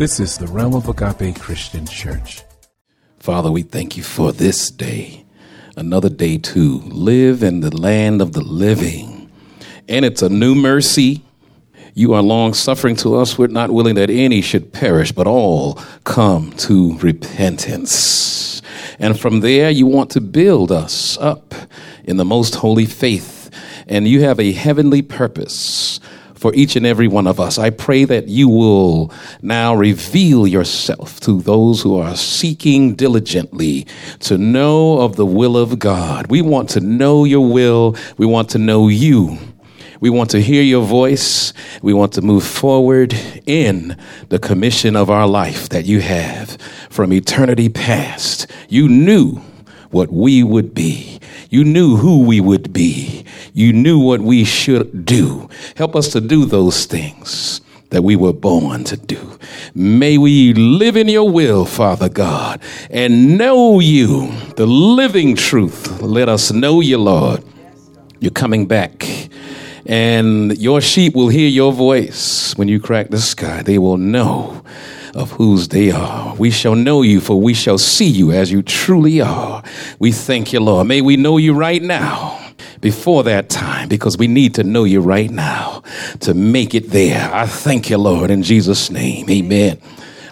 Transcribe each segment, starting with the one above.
This is the Realm of Agape Christian Church. Father, we thank you for this day, another day to live in the land of the living. And it's a new mercy. You are long suffering to us. We're not willing that any should perish, but all come to repentance. And from there, you want to build us up in the most holy faith. And you have a heavenly purpose for each and every one of us. I pray that you will now reveal yourself to those who are seeking diligently to know of the will of God. We want to know your will. We want to know you. We want to hear your voice. We want to move forward in the commission of our life that you have from eternity past. You knew what we would be. You knew who we would be. You knew what we should do. Help us to do those things that we were born to do. May we live in your will, Father God, and know you, the living truth. Let us know you, Lord. You're coming back. And your sheep will hear your voice when you crack the sky. They will know of whose they are. We shall know you, for we shall see you as you truly are. We thank you, Lord. May we know you right now before that time because we need to know you right now to make it there. I thank you, Lord, in Jesus' name. Amen.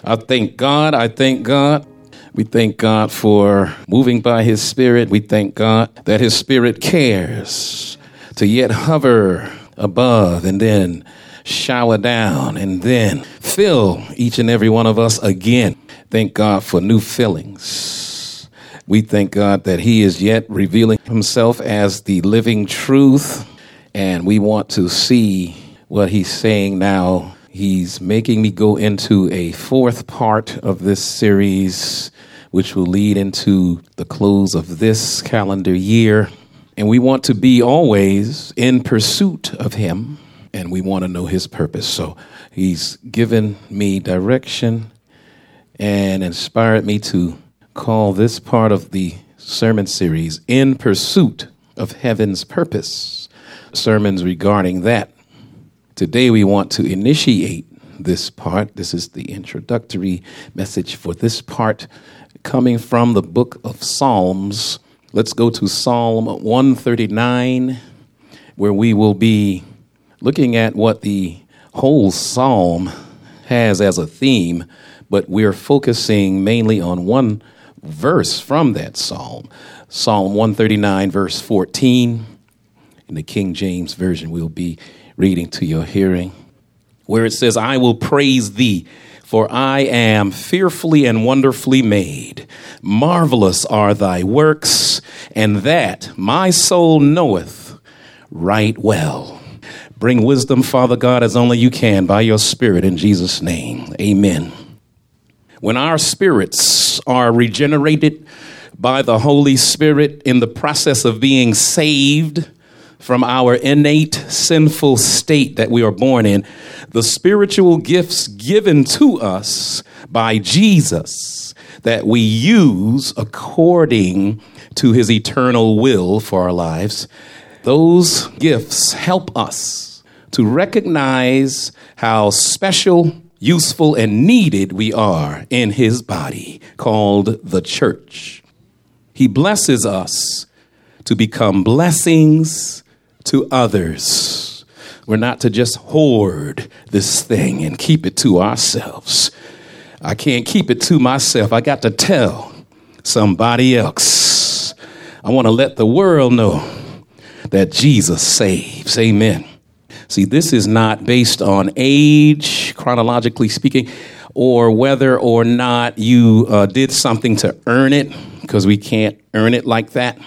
I thank God. I thank God. We thank God for moving by His Spirit. We thank God that His Spirit cares to yet hover above and then shower down and then fill each and every one of us again. Thank God for new fillings. We thank God that He is yet revealing Himself as the living truth, and we want to see what He's saying now. He's making me go into a fourth part of this series, which will lead into the close of this calendar year. And we want to be always in pursuit of Him and we want to know his purpose. So he's given me direction and inspired me to call this part of the sermon series In Pursuit of Heaven's Purpose. Sermons regarding that. Today we want to initiate this part. This is the introductory message for this part coming from the book of Psalms. Let's go to Psalm 139, where we will be looking at what the whole psalm has as a theme, but we're focusing mainly on one verse from that psalm Psalm 139, verse 14. In the King James Version, we'll be reading to your hearing, where it says, I will praise thee. For I am fearfully and wonderfully made. Marvelous are thy works, and that my soul knoweth right well. Bring wisdom, Father God, as only you can by your Spirit in Jesus' name. Amen. When our spirits are regenerated by the Holy Spirit in the process of being saved from our innate sinful state that we are born in, the spiritual gifts given to us by Jesus that we use according to his eternal will for our lives, those gifts help us to recognize how special, useful, and needed we are in His body called the church. He blesses us to become blessings to others. We're not to just hoard this thing and keep it to ourselves. I can't keep it to myself. I got to tell somebody else. I want to let the world know that Jesus saves. Amen. See, this is not based on age, chronologically speaking, or whether or not you uh, did something to earn it, because we can't earn it like that.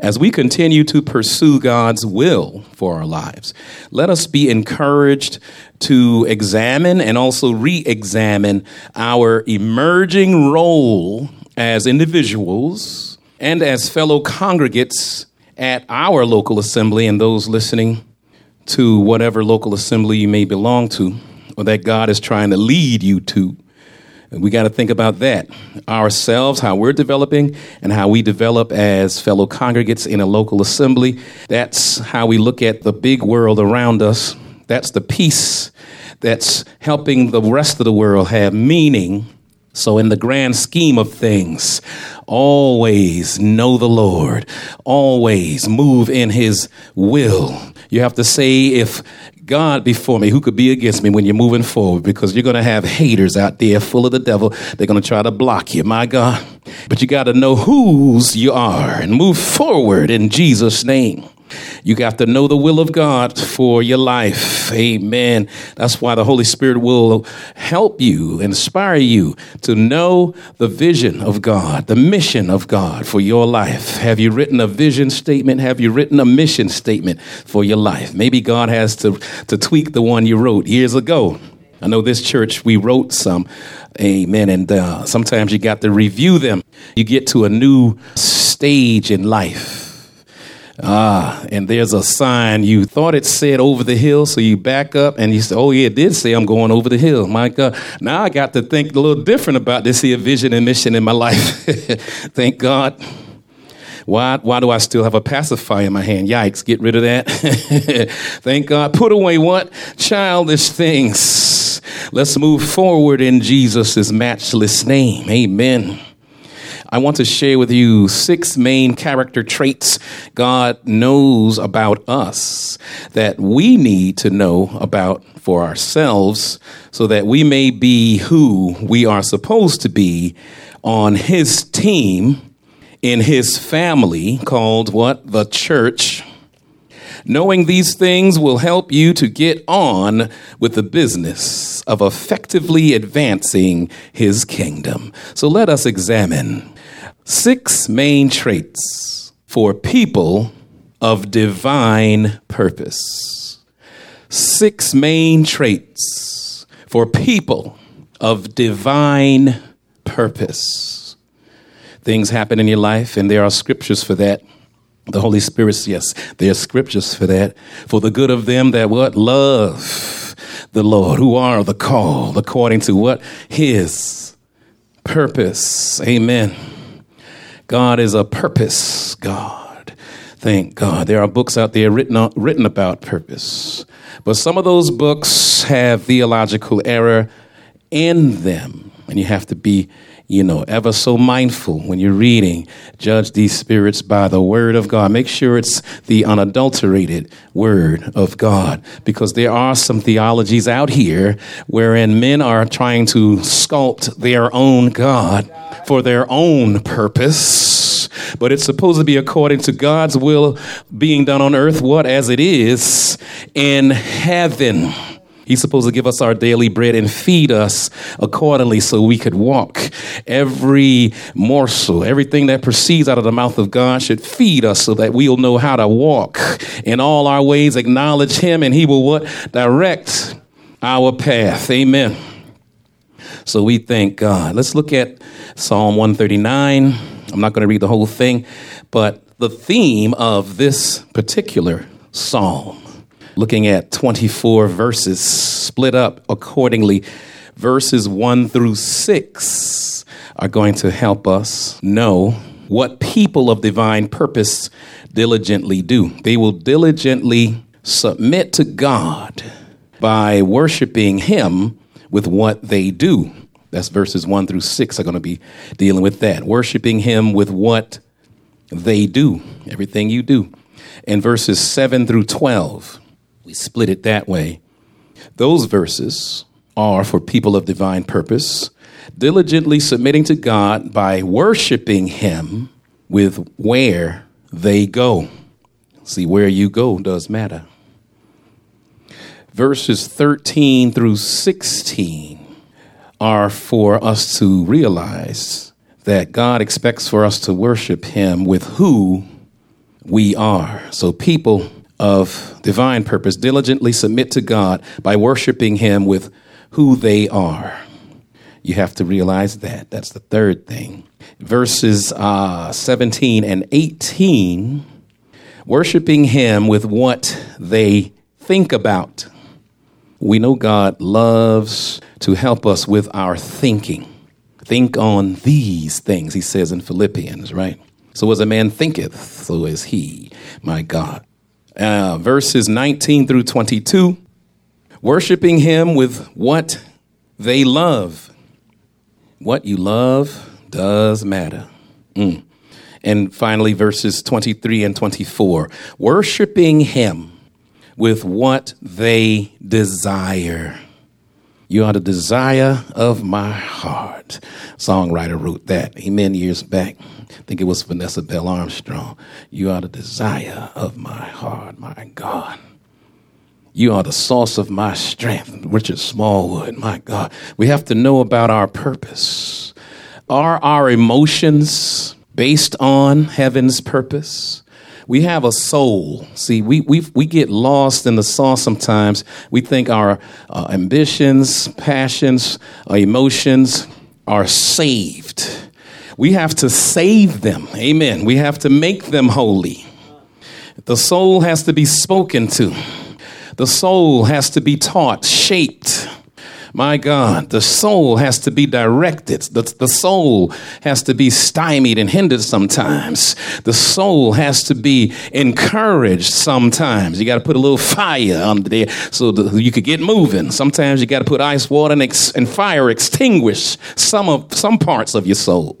As we continue to pursue God's will for our lives, let us be encouraged to examine and also re examine our emerging role as individuals and as fellow congregates at our local assembly and those listening to whatever local assembly you may belong to or that God is trying to lead you to. And we got to think about that ourselves, how we're developing, and how we develop as fellow congregates in a local assembly. That's how we look at the big world around us. That's the peace that's helping the rest of the world have meaning. So, in the grand scheme of things, always know the Lord, always move in His will. You have to say, if God before me, who could be against me when you're moving forward? Because you're going to have haters out there full of the devil. They're going to try to block you, my God. But you got to know whose you are and move forward in Jesus' name. You got to know the will of God for your life. Amen. That's why the Holy Spirit will help you, inspire you to know the vision of God, the mission of God for your life. Have you written a vision statement? Have you written a mission statement for your life? Maybe God has to, to tweak the one you wrote years ago. I know this church, we wrote some. Amen. And uh, sometimes you got to review them. You get to a new stage in life Ah, and there's a sign. You thought it said over the hill, so you back up and you say, Oh, yeah, it did say I'm going over the hill. My God. Now I got to think a little different about this here vision and mission in my life. Thank God. Why, why do I still have a pacifier in my hand? Yikes, get rid of that. Thank God. Put away what? Childish things. Let's move forward in Jesus' matchless name. Amen. I want to share with you six main character traits God knows about us that we need to know about for ourselves so that we may be who we are supposed to be on His team in His family called what? The church. Knowing these things will help you to get on with the business of effectively advancing his kingdom. So let us examine six main traits for people of divine purpose. Six main traits for people of divine purpose. Things happen in your life, and there are scriptures for that. The Holy Spirit, yes, there are scriptures for that. For the good of them that what? Love the Lord, who are the called according to what? His purpose. Amen. God is a purpose God. Thank God. There are books out there written, written about purpose. But some of those books have theological error in them. And you have to be, you know, ever so mindful when you're reading. Judge these spirits by the word of God. Make sure it's the unadulterated word of God. Because there are some theologies out here wherein men are trying to sculpt their own God for their own purpose, but it's supposed to be according to God's will being done on earth, what as it is in heaven. He's supposed to give us our daily bread and feed us accordingly so we could walk. Every morsel, everything that proceeds out of the mouth of God should feed us so that we'll know how to walk. In all our ways, acknowledge Him, and He will what? Direct our path. Amen. So we thank God. Let's look at Psalm 139. I'm not going to read the whole thing, but the theme of this particular psalm, looking at 24 verses split up accordingly, verses 1 through 6 are going to help us know what people of divine purpose diligently do. They will diligently submit to God by worshiping Him with what they do. That's verses 1 through 6 are going to be dealing with that. Worshiping Him with what they do, everything you do. And verses 7 through 12, we split it that way. Those verses are for people of divine purpose, diligently submitting to God by worshiping Him with where they go. See, where you go does matter verses 13 through 16 are for us to realize that God expects for us to worship Him with who we are. So, people of divine purpose diligently submit to God by worshiping Him with who they are. You have to realize that. That's the third thing. Verses uh, 17 and 18 worshiping Him with what they think about. We know God loves to help us with our thinking. Think on these things, he says in Philippians, right? So as a man thinketh, so is he, my God. Uh, verses 19 through 22 Worshiping Him with what they love. What you love does matter. Mm. And finally, verses 23 and 24 worshiping Him with what they desire. You are the desire of my heart. Songwriter wrote that. Amen. Years back. I think it was Vanessa Bell Armstrong. You are the desire of my heart, my God. You are the source of my strength. Richard Smallwood, my God. We have to know about our purpose. Are our emotions based on heaven's purpose? we have a soul. See, we, we, we get lost in the sauce sometimes. We think our uh, ambitions, passions, uh, emotions are saved. We have to save them. Amen. We have to make them holy. The soul has to be spoken to, the soul has to be taught, shaped my God, the soul has to be directed. The, the soul has to be stymied and hindered sometimes. The soul has to be encouraged sometimes. You got to put a little fire under there so that you could get moving. Sometimes you got to put ice, water, and, ex- and fire extinguish some of some parts of your soul.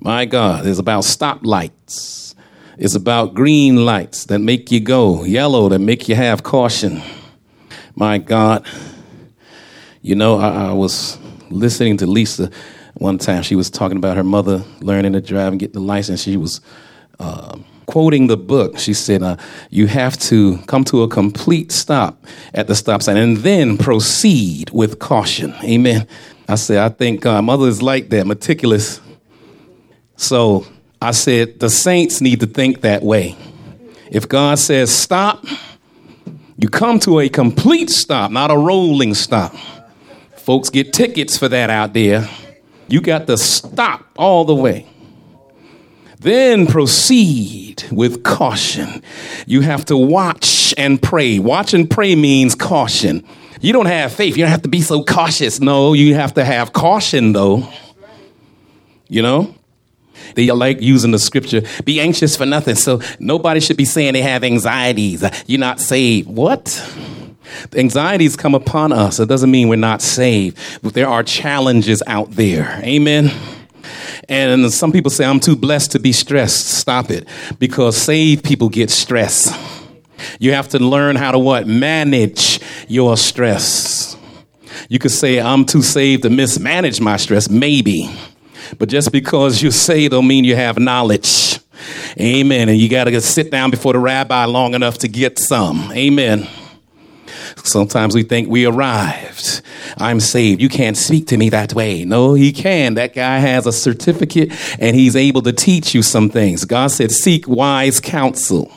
My God, it's about stoplights. It's about green lights that make you go, yellow that make you have caution. My God, you know, I, I, was listening to Lisa one time. She was talking about her mother learning to drive and getting the license. She was uh, quoting the book. She said, uh, You have to come to a complete stop at the stop sign and then proceed with caution. Amen. I said, I think uh, mother is like that, meticulous. So I said, The saints need to think that way. If God says stop, you come to a complete stop, not a rolling stop. Folks get tickets for that out there. You got to stop all the way. Then proceed with caution. You have to watch and pray. Watch and pray means caution. You don't have faith. You don't have to be so cautious. No, you have to have caution, though. You know? They like using the scripture, be anxious for nothing. So nobody should be saying they have anxieties. You're not saved. What? Anxieties come upon us. It doesn't mean we're not saved, but there are challenges out there. Amen. And some people say, I'm too blessed to be stressed. Stop it. Because saved people get stressed. You have to learn how to what? Manage your stress. You could say, I'm too saved to mismanage my stress. Maybe. But just because you say don't mean you have knowledge. Amen. And you got to sit down before the rabbi long enough to get some. Amen. Sometimes we think we arrived. I'm saved. You can't speak to me that way. No, he can. That guy has a certificate and he's able to teach you some things. God said, seek wise counsel.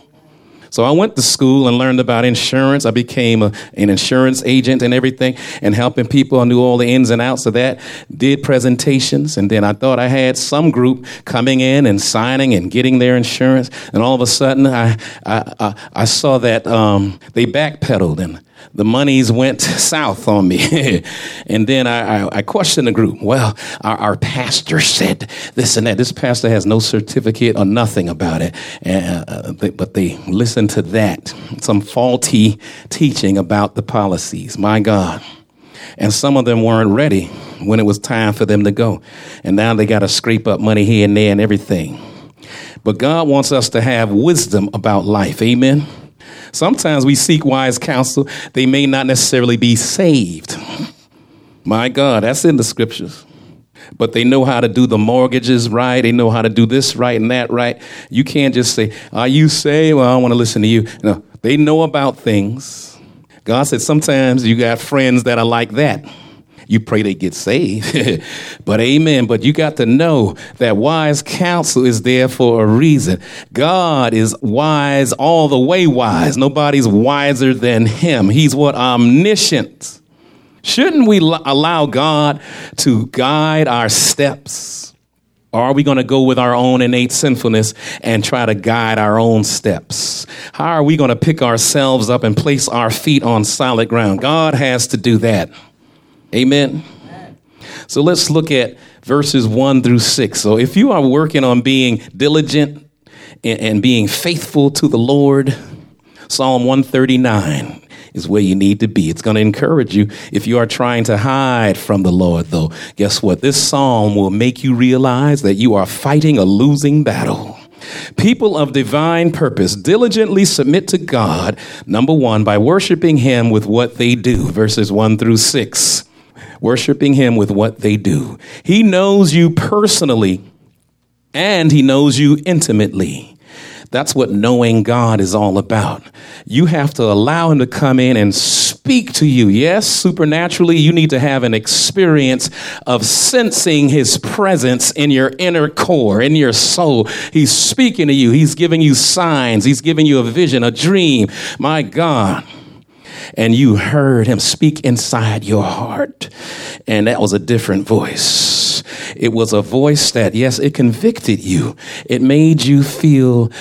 So I went to school and learned about insurance. I became a, an insurance agent and everything and helping people. I knew all the ins and outs of that. Did presentations. And then I thought I had some group coming in and signing and getting their insurance. And all of a sudden I, I, I, I saw that um, they backpedaled and the monies went south on me. and then I, I, I, questioned the group. Well, our, our, pastor said this and that. This pastor has no certificate or nothing about it. Uh, they, but they listened to that, some faulty teaching about the policies. My God. And some of them weren't ready when it was time for them to go. And now they got to scrape up money here and there and everything. But God wants us to have wisdom about life. Amen. Sometimes we seek wise counsel, they may not necessarily be saved. My God, that's in the scriptures. But they know how to do the mortgages right. They know how to do this right and that right. You can't just say, Are you saved? Well, I don't want to listen to you. No, they know about things. God said sometimes you got friends that are like that. You pray they get saved. but amen. But you got to know that wise counsel is there for a reason. God is wise, all the way wise. Nobody's wiser than him. He's what? Omniscient. Shouldn't we allow God to guide our steps? Or are we going to go with our own innate sinfulness and try to guide our own steps? How are we going to pick ourselves up and place our feet on solid ground? God has to do that. Amen. So let's look at verses 1 through 6. So if you are working on being diligent and, being faithful to the Lord, Psalm 139 is where you need to be. It's going to encourage you. If you are trying to hide from the Lord, though, guess what? This psalm will make you realize that you are fighting a losing battle. People of divine purpose diligently submit to God, number one, by worshiping Him with what they do, verses one through six. Worshiping Him with what they do. He knows you personally and He knows you intimately. That's what knowing God is all about. You have to allow Him to come in and speak to you. Yes, supernaturally, you need to have an experience of sensing His presence in your inner core, in your soul. He's speaking to you, He's giving you signs, He's giving you a vision, a dream. My God and you heard him speak inside your heart. And that was a different voice. It was a voice that, yes, it convicted you. It made you feel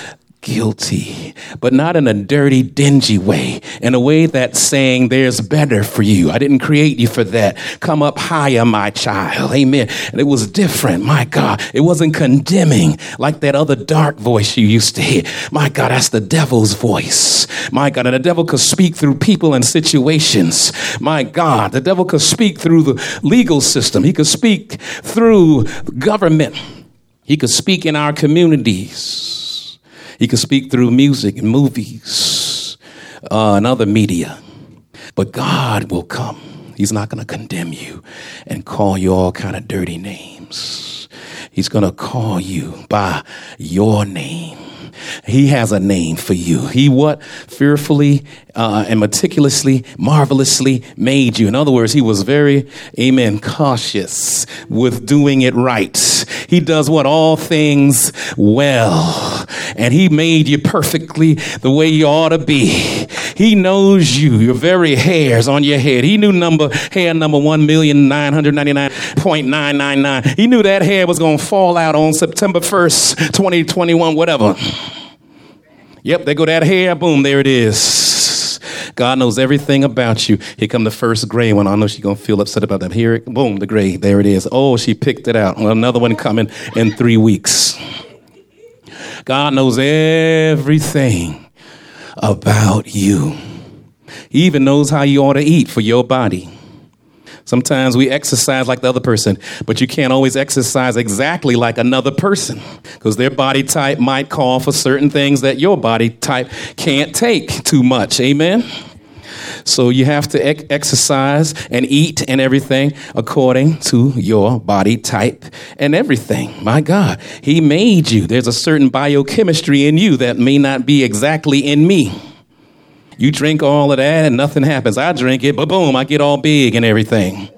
guilty, but not in a dirty, dingy way, in a way that's saying there's better for you. I didn't create you for that. Come up higher, my child. Amen. And it was different. My God, it wasn't condemning like that other dark voice you used to hear. My God, that's the devil's voice. My God, and the devil could speak through people and situations. My God, the devil could speak through the legal system. He could speak through government. He could speak in our communities. He can speak through music and movies uh, and other media. But God will come. He's not going to condemn you and call you all kind of dirty names. He's going to call you by your name. He has a name for you. He what? Fearfully uh, and meticulously, marvelously made you. In other words, he was very, amen, cautious with doing it right. He does what? All things well. And he made you perfectly the way you ought to be. He knows you, your very hairs on your head. He knew number hair number 1,999.999. He knew that hair was going to fall out on September 1st, 2021, whatever. Yep, they go that hair, boom, there it is. God knows everything about you. Here come the first gray one. I know she's gonna feel upset about that. Here, boom, the gray. There it is. Oh, she picked it out. Another one coming in three weeks. God knows everything about you. He even knows how you ought to eat for your body. Sometimes we exercise like the other person, but you can't always exercise exactly like another person because their body type might call for certain things that your body type can't take too much. Amen? So you have to ex- exercise and eat and everything according to your body type and everything. My God, He made you. There's a certain biochemistry in you that may not be exactly in me. You drink all of that and nothing happens. I drink it, but boom, I get all big and everything.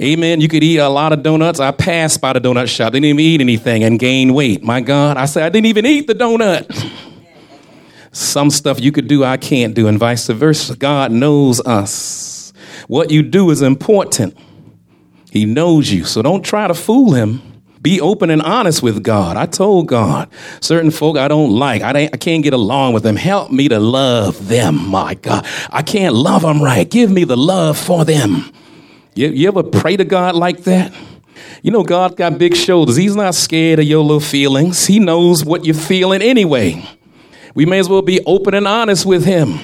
Amen. You could eat a lot of donuts. I passed by the donut shop, didn't even eat anything and gain weight. My God, I said, I didn't even eat the donut. Some stuff you could do, I can't do, and vice versa. God knows us. What you do is important. He knows you, so don't try to fool him. Be open and honest with God. I told God, certain folk I don't like, I, I can't get along with them. Help me to love them, my God. I can't love them right. Give me the love for them. You, you ever pray to God like that? You know, God got big shoulders. He's not scared of your little feelings. He knows what you're feeling anyway. We may as well be open and honest with Him.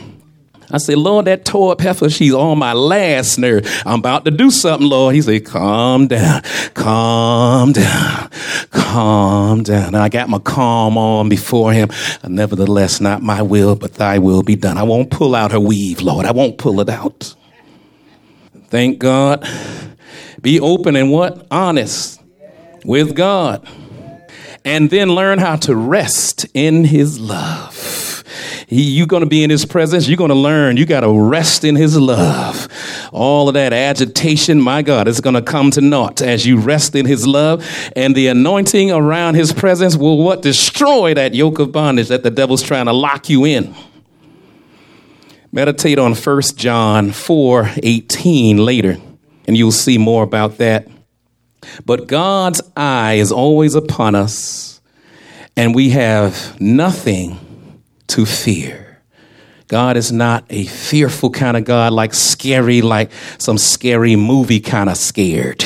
I said, Lord, that tore up heifer, she's on my last nerve. I'm about to do something, Lord. He said, calm down, calm down, calm down. And I got my calm on before him. Uh, nevertheless, not my will, but thy will be done. I won't pull out her weave, Lord. I won't pull it out. Thank God. Be open and what? Honest with God. And then learn how to rest in his love. He, you're going to be in his presence. You're going to learn. You got to rest in his love. All of that agitation, my God, is going to come to naught as you rest in his love. And the anointing around his presence will what? Destroy that yoke of bondage that the devil's trying to lock you in. Meditate on 1 John 4 18 later, and you'll see more about that. But God's eye is always upon us, and we have nothing to fear. God is not a fearful kind of God, like scary, like some scary movie kind of scared.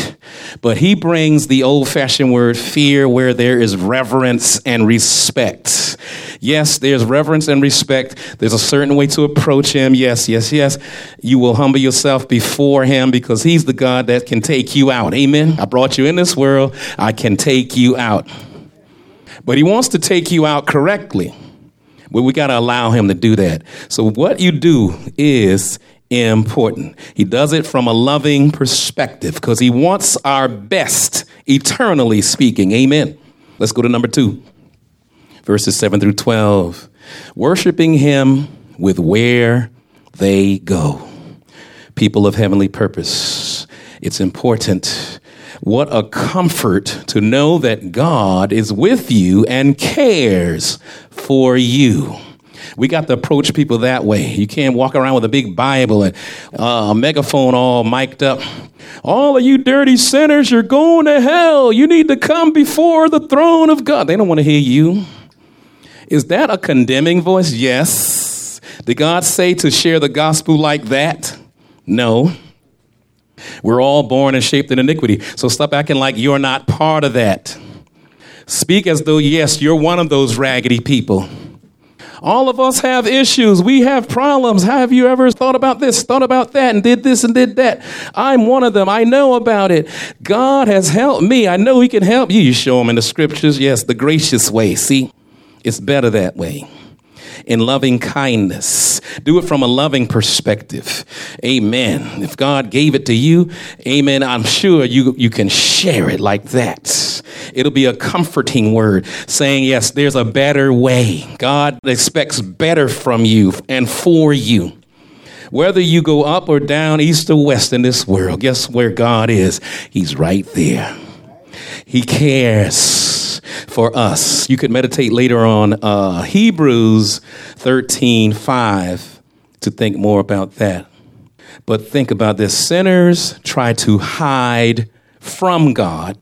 But he brings the old fashioned word fear where there is reverence and respect. Yes, there's reverence and respect. There's a certain way to approach him. Yes, yes, yes. You will humble yourself before him because he's the God that can take you out. Amen. I brought you in this world. I can take you out. But he wants to take you out correctly. But we got to allow him to do that. So what you do is important. He does it from a loving perspective because he wants our best, eternally speaking. Amen. Let's go to number two, verses 7 through 12. Worshiping him with where they go. People of heavenly purpose. It's important. What a comfort to know that God is with you and cares for you. We got to approach people that way. You can't walk around with a big Bible and uh, a megaphone all mic'd up. All of you dirty sinners, you're going to hell. You need to come before the throne of God. They don't want to hear you. Is that a condemning voice? Yes. Did God say to share the gospel like that? No. We're all born and shaped in iniquity. So stop acting like you're not part of that. Speak as though, yes, you're one of those raggedy people. All of us have issues. We have problems. Have you ever thought about this, thought about that, and did this and did that? I'm one of them. I know about it. God has helped me. I know He can help you. You show Him in the scriptures. Yes, the gracious way. See, it's better that way in loving kindness. Do it from a loving perspective. Amen. If God gave it to you, amen, I'm sure you, you can share it like that. It'll be a comforting word saying, yes, there's a better way. God expects better from you and for you. Whether you go up or down, east or west in this world, guess where God is? He's right there. He cares for us. You could meditate later on uh, Hebrews 13 5 to think more about that. But think about this sinners try to hide from God,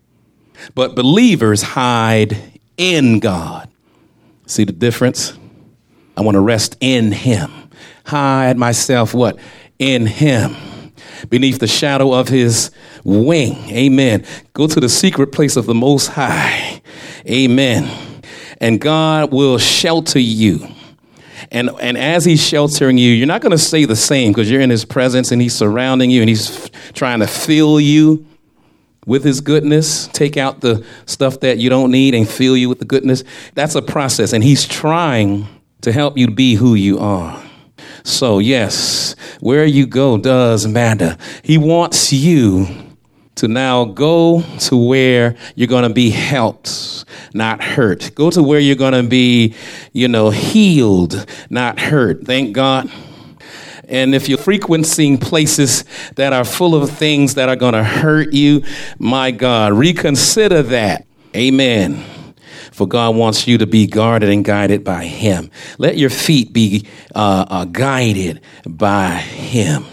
but believers hide in God. See the difference? I want to rest in Him. Hide myself what? In Him beneath the shadow of his wing. Amen. Go to the secret place of the Most High. Amen. And God will shelter you. And, and as he's sheltering you, you're not going to stay the same because you're in his presence and he's surrounding you and he's f- trying to fill you with his goodness, take out the stuff that you don't need and fill you with the goodness. That's a process. And he's trying to help you be who you are. So, yes, where you go does matter. He wants you to now go to where you're going to be helped, not hurt. Go to where you're going to be, you know, healed, not hurt. Thank God. And if you're frequenting places that are full of things that are going to hurt you, my God, reconsider that. Amen for God wants you to be guarded and guided by Him. Let your feet be uh, uh, guided by Him.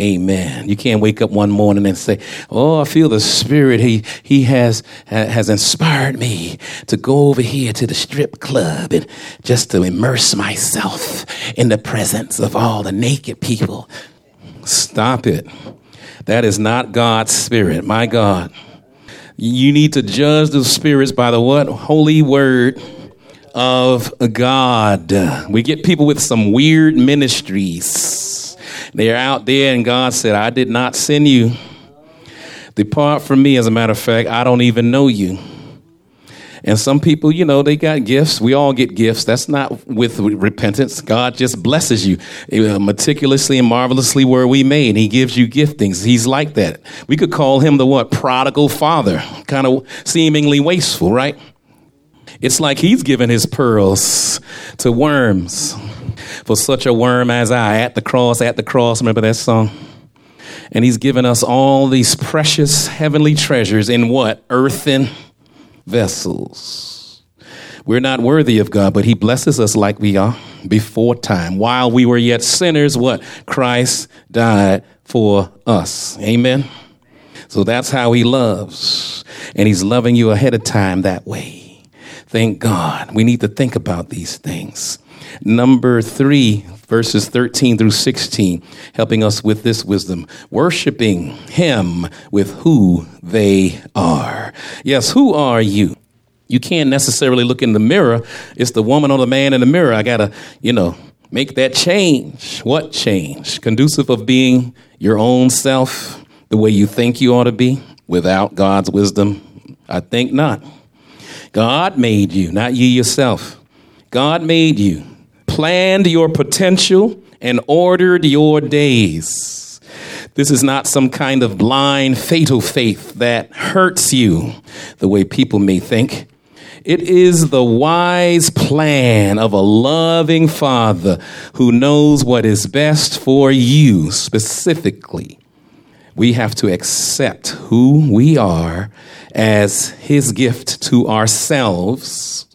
Amen. You can't wake up one morning and say, "Oh, I feel the Spirit. He He has has inspired me to go over here to the strip club and just to immerse myself in the presence of all the naked people." Stop it. That is not God's Spirit. My God. You need to judge the spirits by the what? Holy word of God. We get people with some weird ministries. They're out there, and God said, I did not send you. Depart from me, as a matter of fact, I don't even know you. And some people, you know, they got gifts. We all get gifts. That's not with repentance. God just blesses you uh, meticulously and marvelously where we made. He gives you giftings. He's like that. We could call him the what? Prodigal father. Kind of seemingly wasteful, right? It's like he's given his pearls to worms. For such a worm as I, at the cross, at the cross. Remember that song? And he's given us all these precious heavenly treasures in what? Earthen vessels. We're not worthy of God, but He blesses us like we are before time. While we were yet sinners, what? Christ died for us. Amen. So that's how He loves. And He's loving you ahead of time that way. Thank God. We need to think about these things. Number three, verses 13 through 16, helping us with this wisdom. Worshiping Him with who they are. Yes, who are you? You can't necessarily look in the mirror. It's the woman or the man in the mirror. I got to, you know, make that change. What change? Conducive of being your own self, the way you think you ought to be without God's wisdom? I think not. God made you, not you yourself. God made you, planned your potential, and ordered your days. This is not some kind of blind, fatal faith that hurts you the way people may think. It is the wise plan of a loving father who knows what is best for you specifically. We have to accept who we are as his gift to ourselves,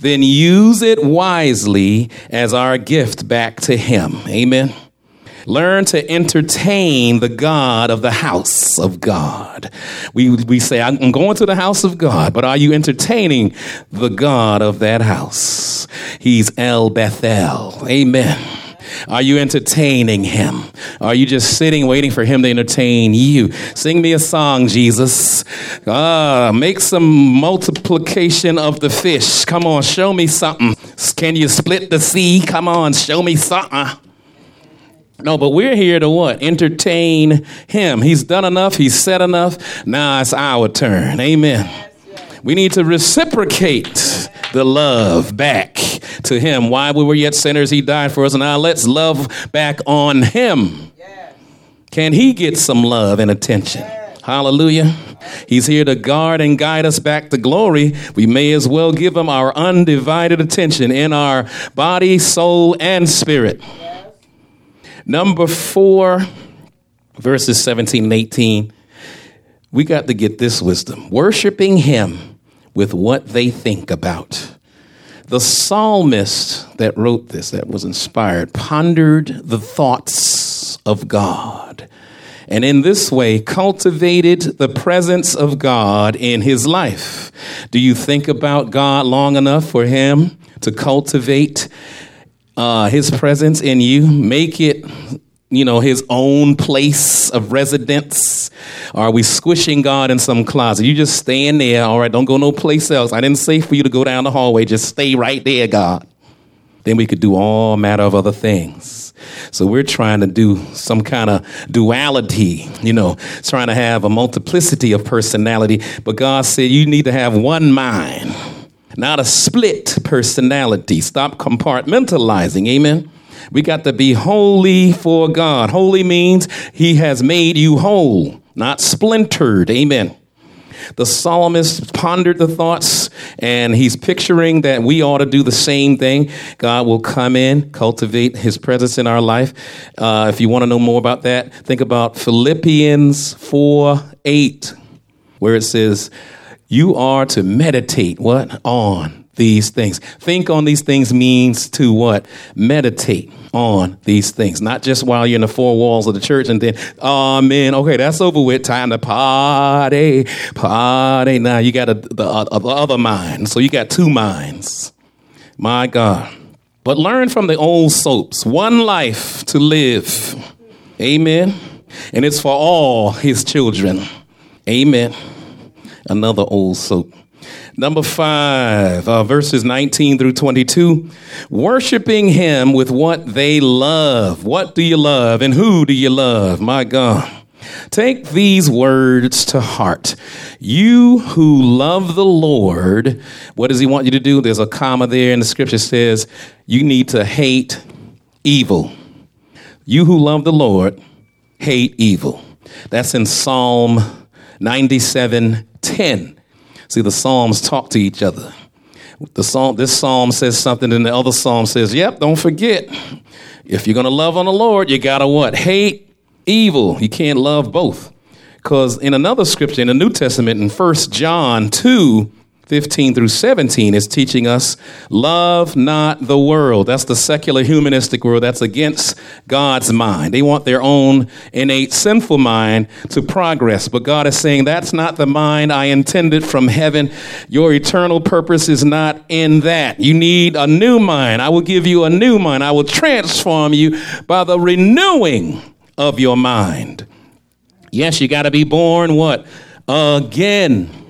then use it wisely as our gift back to him. Amen. Learn to entertain the God of the house of God. We, we say, I'm going to the house of God, but are you entertaining the God of that house? He's El Bethel. Amen. Are you entertaining him? Are you just sitting waiting for him to entertain you? Sing me a song, Jesus. Ah, make some multiplication of the fish. Come on, show me something. Can you split the sea? Come on, show me something. No, but we're here to what? Entertain him. He's done enough. He's said enough. Now it's our turn. Amen. We need to reciprocate the love back to him. While we were yet sinners, he died for us. And now let's love back on him. Can he get some love and attention? Hallelujah. He's here to guard and guide us back to glory. We may as well give him our undivided attention in our body, soul, and spirit. Number four, verses 17 and 18. We got to get this wisdom. Worshiping Him with what they think about. The psalmist that wrote this, that was inspired, pondered the thoughts of God. And in this way, cultivated the presence of God in his life. Do you think about God long enough for him to cultivate uh, his presence in you, make it, you know, his own place of residence? Are we squishing God in some closet? You just staying there, all right, don't go no place else. I didn't say for you to go down the hallway, just stay right there, God. Then we could do all matter of other things. So we're trying to do some kind of duality, you know, trying to have a multiplicity of personality. But God said you need to have one mind not a split personality. Stop compartmentalizing. Amen. We got to be holy for God. Holy means He has made you whole, not splintered. Amen. The psalmist pondered the thoughts and he's picturing that we ought to do the same thing. God will come in, cultivate his presence in our life. Uh, if you want to know more about that, think about Philippians 4 8, where it says, you are to meditate what? On these things. Think on these things means to what? Meditate on these things. Not just while you're in the four walls of the church and then, amen. Okay, that's over with. Time to party, party. Now you got a, the, uh, the other mind. So you got two minds. My God. But learn from the old soaps. One life to live. Amen. And it's for all his children. Amen another old soap. Number five, uh, verses 19 through 22. Worshiping him with what they love. What do you love and who do you love? My God. Take these words to heart. You who love the Lord, what does he want you to do? There's a comma there, and the scripture says you need to hate evil. You who love the Lord, hate evil. That's in Psalm 97 10. See, the Psalms talk to each other. The psalm, this psalm says something, and the other psalm says, Yep, don't forget. If you're to love on the Lord, you got to what? Hate evil. You can't love both. Because in another scripture in the New Testament, in 1 John 2 15 through 17 is teaching us love not the world. That's the secular humanistic world that's against God's mind. They want their own innate sinful mind to progress. But God is saying that's not the mind I intended from heaven. Your eternal purpose is not in that. You need a new mind. I will give you a new mind. I will transform you by the renewing of your mind. Yes, you got to be born what? Again.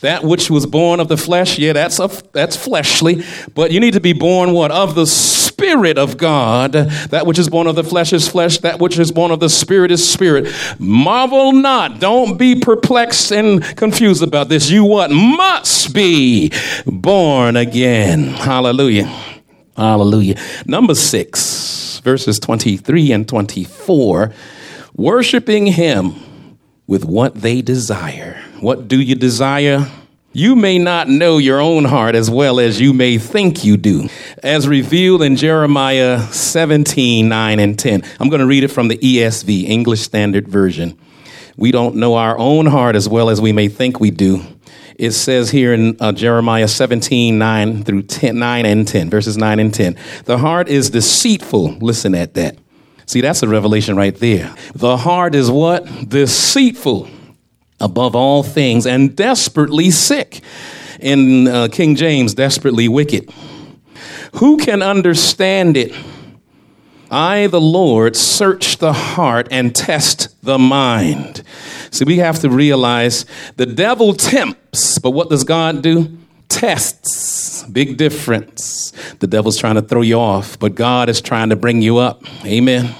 That which was born of the flesh, yeah, that's a, that's fleshly, but you need to be born what? Of the spirit of God. That which is born of the flesh is flesh, that which is born of the spirit is spirit. Marvel not, don't be perplexed and confused about this. You what? Must be born again. Hallelujah. Hallelujah. Number 6, verses 23 and 24, worshiping him with what they desire. What do you desire? You may not know your own heart as well as you may think you do. As revealed in Jeremiah 17, 9 and 10. I'm going to read it from the ESV, English Standard Version. We don't know our own heart as well as we may think we do. It says here in uh, Jeremiah 17, 9 through 10, 9 and 10, verses 9 and 10. The heart is deceitful. Listen at that See, that's a revelation right there. The heart is what? Deceitful above all things and desperately sick. In uh, King James, desperately wicked. Who can understand it? I, the Lord, search the heart and test the mind. See, we have to realize the devil tempts, but what does God do? Tests. Big difference. The devil's trying to throw you off, but God is trying to bring you up. Amen.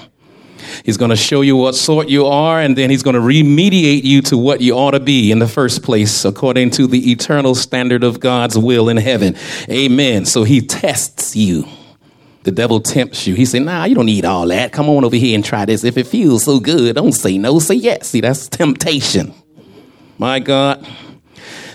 He's going to show you what sort you are, and then he's going to remediate you to what you ought to be in the first place, according to the eternal standard of God's will in heaven. Amen. So he tests you. The devil tempts you. He said, Nah, you don't need all that. Come on over here and try this. If it feels so good, don't say no, say yes. See, that's temptation. My God.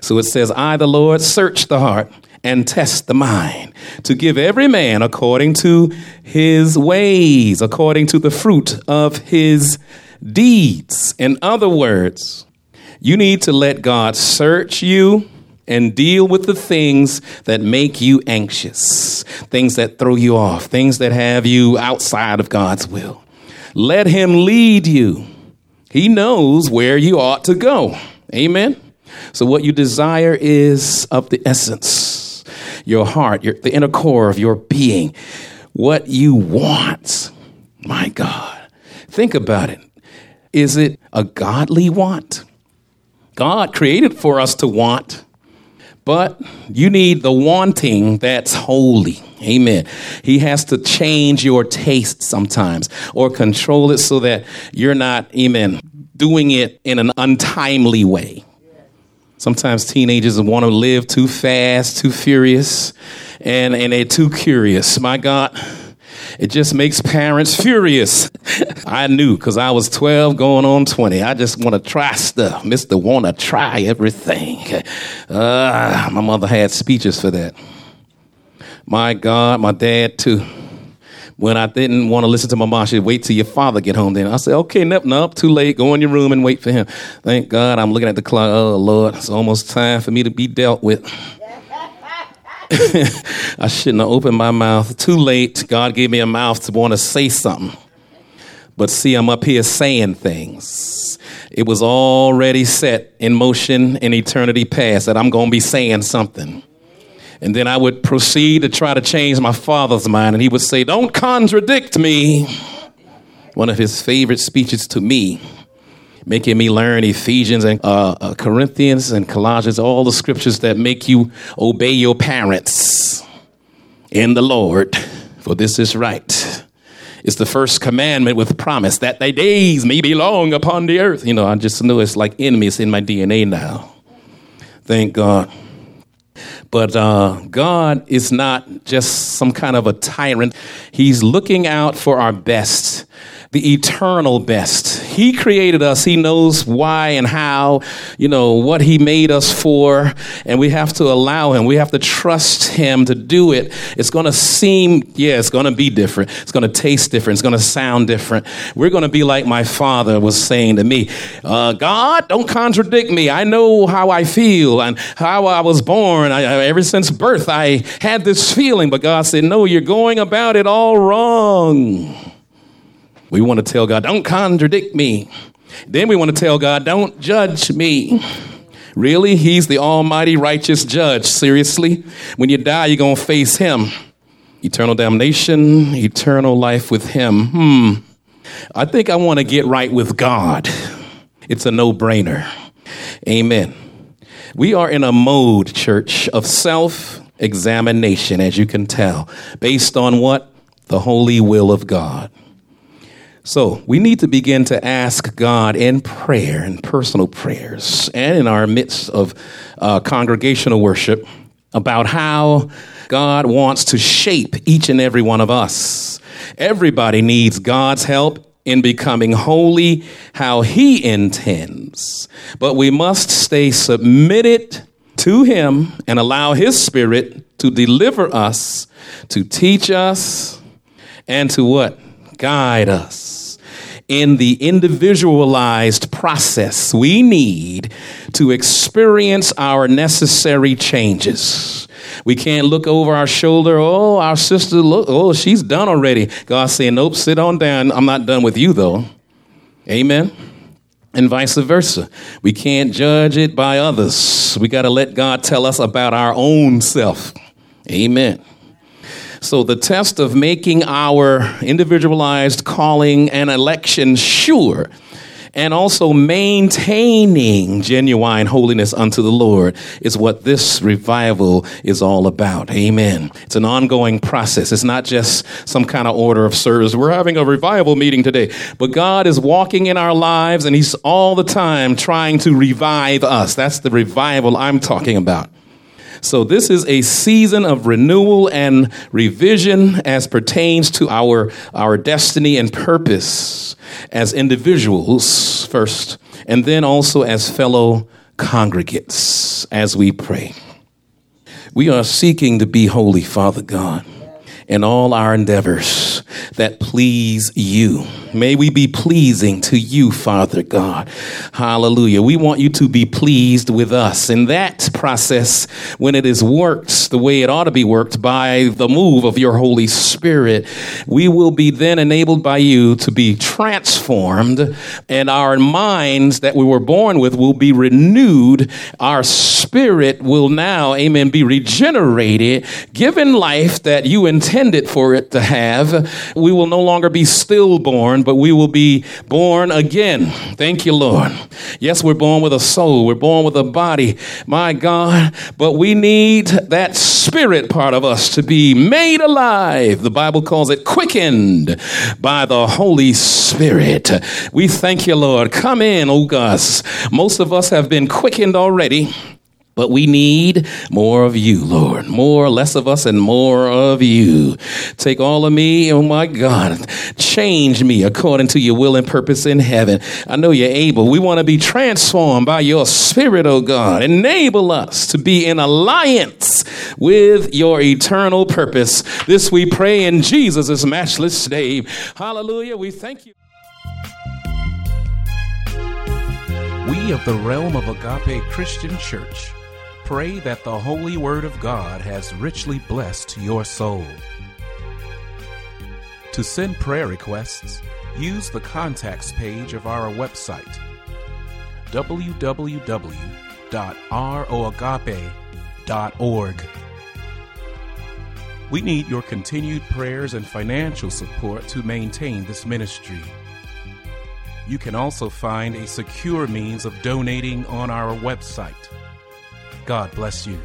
So it says, I, the Lord, search the heart and test the mind to give every man according to his ways, according to the fruit of his deeds. In other words, you need to let God search you and deal with the things that make you anxious, things that throw you off, things that have you outside of God's will. Let Him lead you. He knows where you ought to go. Amen. So, what you desire is of the essence, your heart, your, the inner core of your being, what you want. My God. Think about it. Is it a godly want? God created for us to want, but you need the wanting that's holy. Amen. He has to change your taste sometimes or control it so that you're not, amen, doing it in an untimely way. Sometimes teenagers want to live too fast, too furious, and, and they're too curious. My God, it just makes parents furious. I knew because I was 12 going on 20. I just want to try stuff. Mr. Want to try everything. Uh, my mother had speeches for that. My God, my dad too when I didn't want to listen to my mom, she'd wait till your father get home. Then I said, okay, nope, nope, too late. Go in your room and wait for him. Thank God I'm looking at the clock. Oh, Lord, it's almost time for me to be dealt with. I shouldn't have opened my mouth. Too late. God gave me a mouth to want to say something. But see, I'm up here saying things. It was already set in motion in eternity past that I'm going to be saying something. And then I would proceed to try to change my father's mind, and he would say, Don't contradict me. One of his favorite speeches to me, making me learn Ephesians and uh, uh, Corinthians and Colossians, all the scriptures that make you obey your parents in the Lord, for this is right. It's the first commandment with promise that thy days may be long upon the earth. You know, I just know it's like enemies in my DNA now. Thank God. But uh, God is not just some kind of a tyrant. He's looking out for our best. The eternal best. He created us. He knows why and how, you know, what He made us for. And we have to allow Him. We have to trust Him to do it. It's going to seem, yeah, it's going to be different. It's going to taste different. It's going to sound different. We're going to be like my father was saying to me uh, God, don't contradict me. I know how I feel and how I was born. I, ever since birth, I had this feeling. But God said, No, you're going about it all wrong. We want to tell God, don't contradict me. Then we want to tell God, don't judge me. Really? He's the almighty righteous judge. Seriously? When you die, you're going to face him. Eternal damnation, eternal life with him. Hmm. I think I want to get right with God. It's a no brainer. Amen. We are in a mode, church, of self examination, as you can tell, based on what? The holy will of God. So we need to begin to ask God in prayer and personal prayers and in our midst of uh, congregational worship about how God wants to shape each and every one of us. Everybody needs God's help in becoming holy how He intends. But we must stay submitted to Him and allow His Spirit to deliver us, to teach us, and to what? Guide us in the individualized process we need to experience our necessary changes. We can't look over our shoulder. Oh, our sister, look, oh, she's done already. God saying, nope, sit on down. I'm not done with you, though. Amen. And vice versa. We can't judge it by others. We got to let God tell us about our own self. Amen. So, the test of making our individualized calling and election sure and also maintaining genuine holiness unto the Lord is what this revival is all about. Amen. It's an ongoing process. It's not just some kind of order of service. We're having a revival meeting today, but God is walking in our lives and He's all the time trying to revive us. That's the revival I'm talking about. So, this is a season of renewal and revision as pertains to our, our destiny and purpose as individuals first, and then also as fellow congregates as we pray. We are seeking to be holy, Father God, in all our endeavors that please you. May we be pleasing to you, Father God. Hallelujah. We want you to be pleased with us. In that process, when it is worked the way it ought to be worked by the move of your Holy Spirit, we will be then enabled by you to be transformed, and our minds that we were born with will be renewed. Our spirit will now, amen, be regenerated, given life that you intended for it to have. We will no longer be stillborn but we will be born again. Thank you, Lord. Yes, we're born with a soul, we're born with a body, my God, but we need that spirit part of us to be made alive. The Bible calls it quickened by the Holy Spirit. We thank you, Lord. Come in, oh God. Most of us have been quickened already. But we need more of you, Lord. More, less of us, and more of you. Take all of me, oh my God. Change me according to your will and purpose in heaven. I know you're able. We want to be transformed by your spirit, oh God. Enable us to be in alliance with your eternal purpose. This we pray in Jesus' matchless name. Hallelujah. We thank you. We of the realm of Agape Christian Church pray that the holy word of God has richly blessed your soul. To send prayer requests, use the contacts page of our website www.roagape.org. We need your continued prayers and financial support to maintain this ministry. You can also find a secure means of donating on our website God bless you.